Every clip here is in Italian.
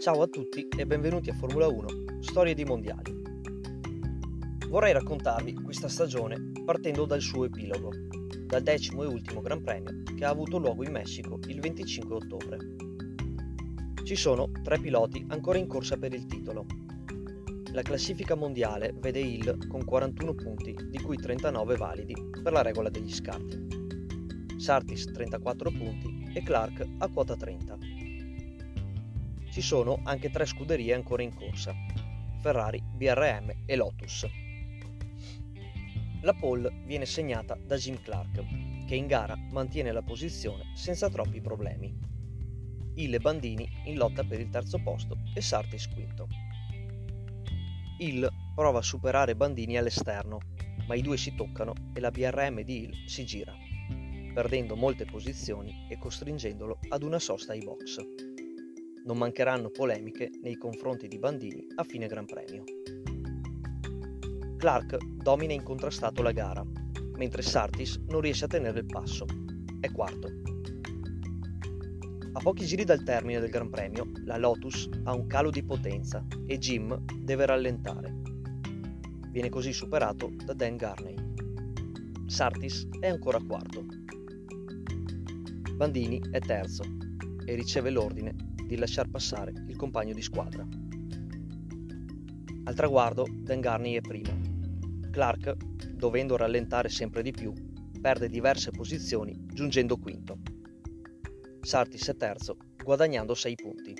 Ciao a tutti e benvenuti a Formula 1, Storie di Mondiali. Vorrei raccontarvi questa stagione partendo dal suo epilogo, dal decimo e ultimo Gran Premio che ha avuto luogo in Messico il 25 ottobre. Ci sono tre piloti ancora in corsa per il titolo. La classifica mondiale vede Hill con 41 punti, di cui 39 validi per la regola degli scarti. Sartis 34 punti e Clark a quota 30. Ci sono anche tre scuderie ancora in corsa, Ferrari, BRM e Lotus. La pole viene segnata da Jim Clark, che in gara mantiene la posizione senza troppi problemi. Hill e Bandini in lotta per il terzo posto e Sartis quinto. Hill prova a superare Bandini all'esterno, ma i due si toccano e la BRM di Hill si gira, perdendo molte posizioni e costringendolo ad una sosta ai box. Non mancheranno polemiche nei confronti di Bandini a fine Gran Premio. Clark domina incontrastato la gara, mentre Sartis non riesce a tenere il passo. È quarto. A pochi giri dal termine del Gran Premio, la Lotus ha un calo di potenza e Jim deve rallentare. Viene così superato da Dan Garney. Sartis è ancora quarto. Bandini è terzo e riceve l'ordine di lasciar passare il compagno di squadra. Al traguardo Dan Garney è primo Clark, dovendo rallentare sempre di più, perde diverse posizioni giungendo quinto. Sartis è terzo, guadagnando 6 punti.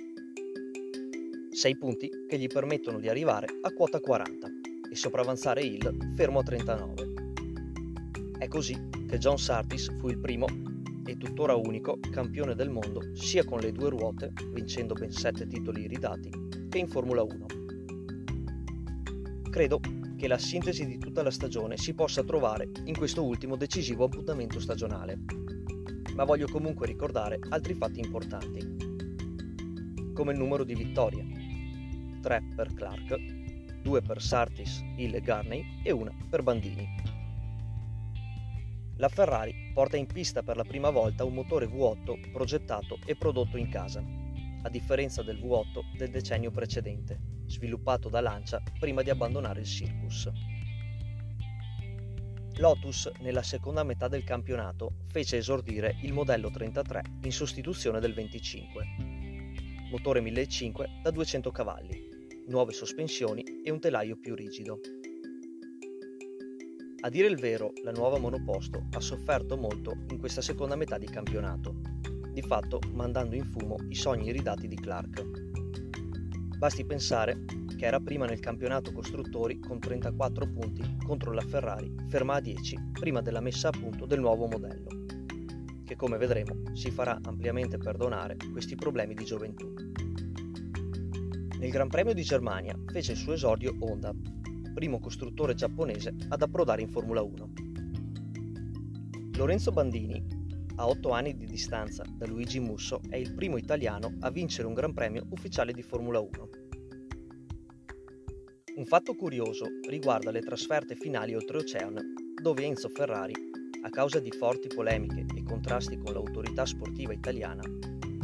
6 punti che gli permettono di arrivare a quota 40 e sopravanzare Hill fermo a 39. È così che John Sartis fu il primo e tuttora unico campione del mondo sia con le due ruote, vincendo ben 7 titoli ridati, che in Formula 1. Credo che la sintesi di tutta la stagione si possa trovare in questo ultimo decisivo appuntamento stagionale. Ma voglio comunque ricordare altri fatti importanti, come il numero di vittorie. 3 per Clark, 2 per Sartis, Hill e Garney e 1 per Bandini. La Ferrari porta in pista per la prima volta un motore V8 progettato e prodotto in casa, a differenza del V8 del decennio precedente, sviluppato da Lancia prima di abbandonare il Circus. Lotus nella seconda metà del campionato fece esordire il modello 33 in sostituzione del 25. Motore 1500 da 200 cavalli, nuove sospensioni e un telaio più rigido. A dire il vero, la nuova monoposto ha sofferto molto in questa seconda metà di campionato, di fatto mandando in fumo i sogni ridati di Clark. Basti pensare che era prima nel campionato costruttori con 34 punti contro la Ferrari, ferma a 10 prima della messa a punto del nuovo modello, che come vedremo si farà ampiamente perdonare questi problemi di gioventù. Nel Gran Premio di Germania fece il suo esordio Honda, primo costruttore giapponese ad approdare in Formula 1. Lorenzo Bandini, a 8 anni di distanza da Luigi Musso, è il primo italiano a vincere un Gran Premio ufficiale di Formula 1. Un fatto curioso riguarda le trasferte finali oltreoceano, dove Enzo Ferrari, a causa di forti polemiche e contrasti con l'autorità sportiva italiana,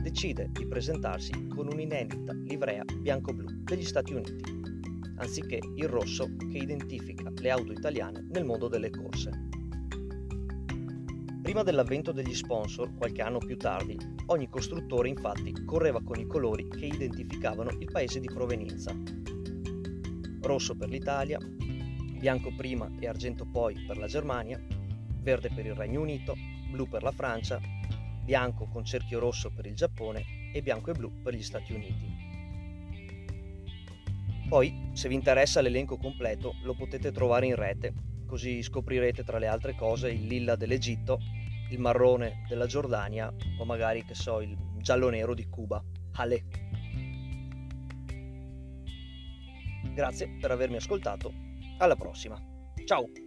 decide di presentarsi con un'inedita livrea bianco-blu degli Stati Uniti, anziché il rosso che identifica le auto italiane nel mondo delle corse. Prima dell'avvento degli sponsor, qualche anno più tardi, ogni costruttore infatti correva con i colori che identificavano il paese di provenienza, rosso per l'Italia, bianco prima e argento poi per la Germania, verde per il Regno Unito, blu per la Francia, bianco con cerchio rosso per il Giappone e bianco e blu per gli Stati Uniti. Poi, se vi interessa l'elenco completo, lo potete trovare in rete, così scoprirete tra le altre cose il lilla dell'Egitto, il marrone della Giordania o magari, che so, il giallo-nero di Cuba. Ale! Grazie per avermi ascoltato, alla prossima. Ciao!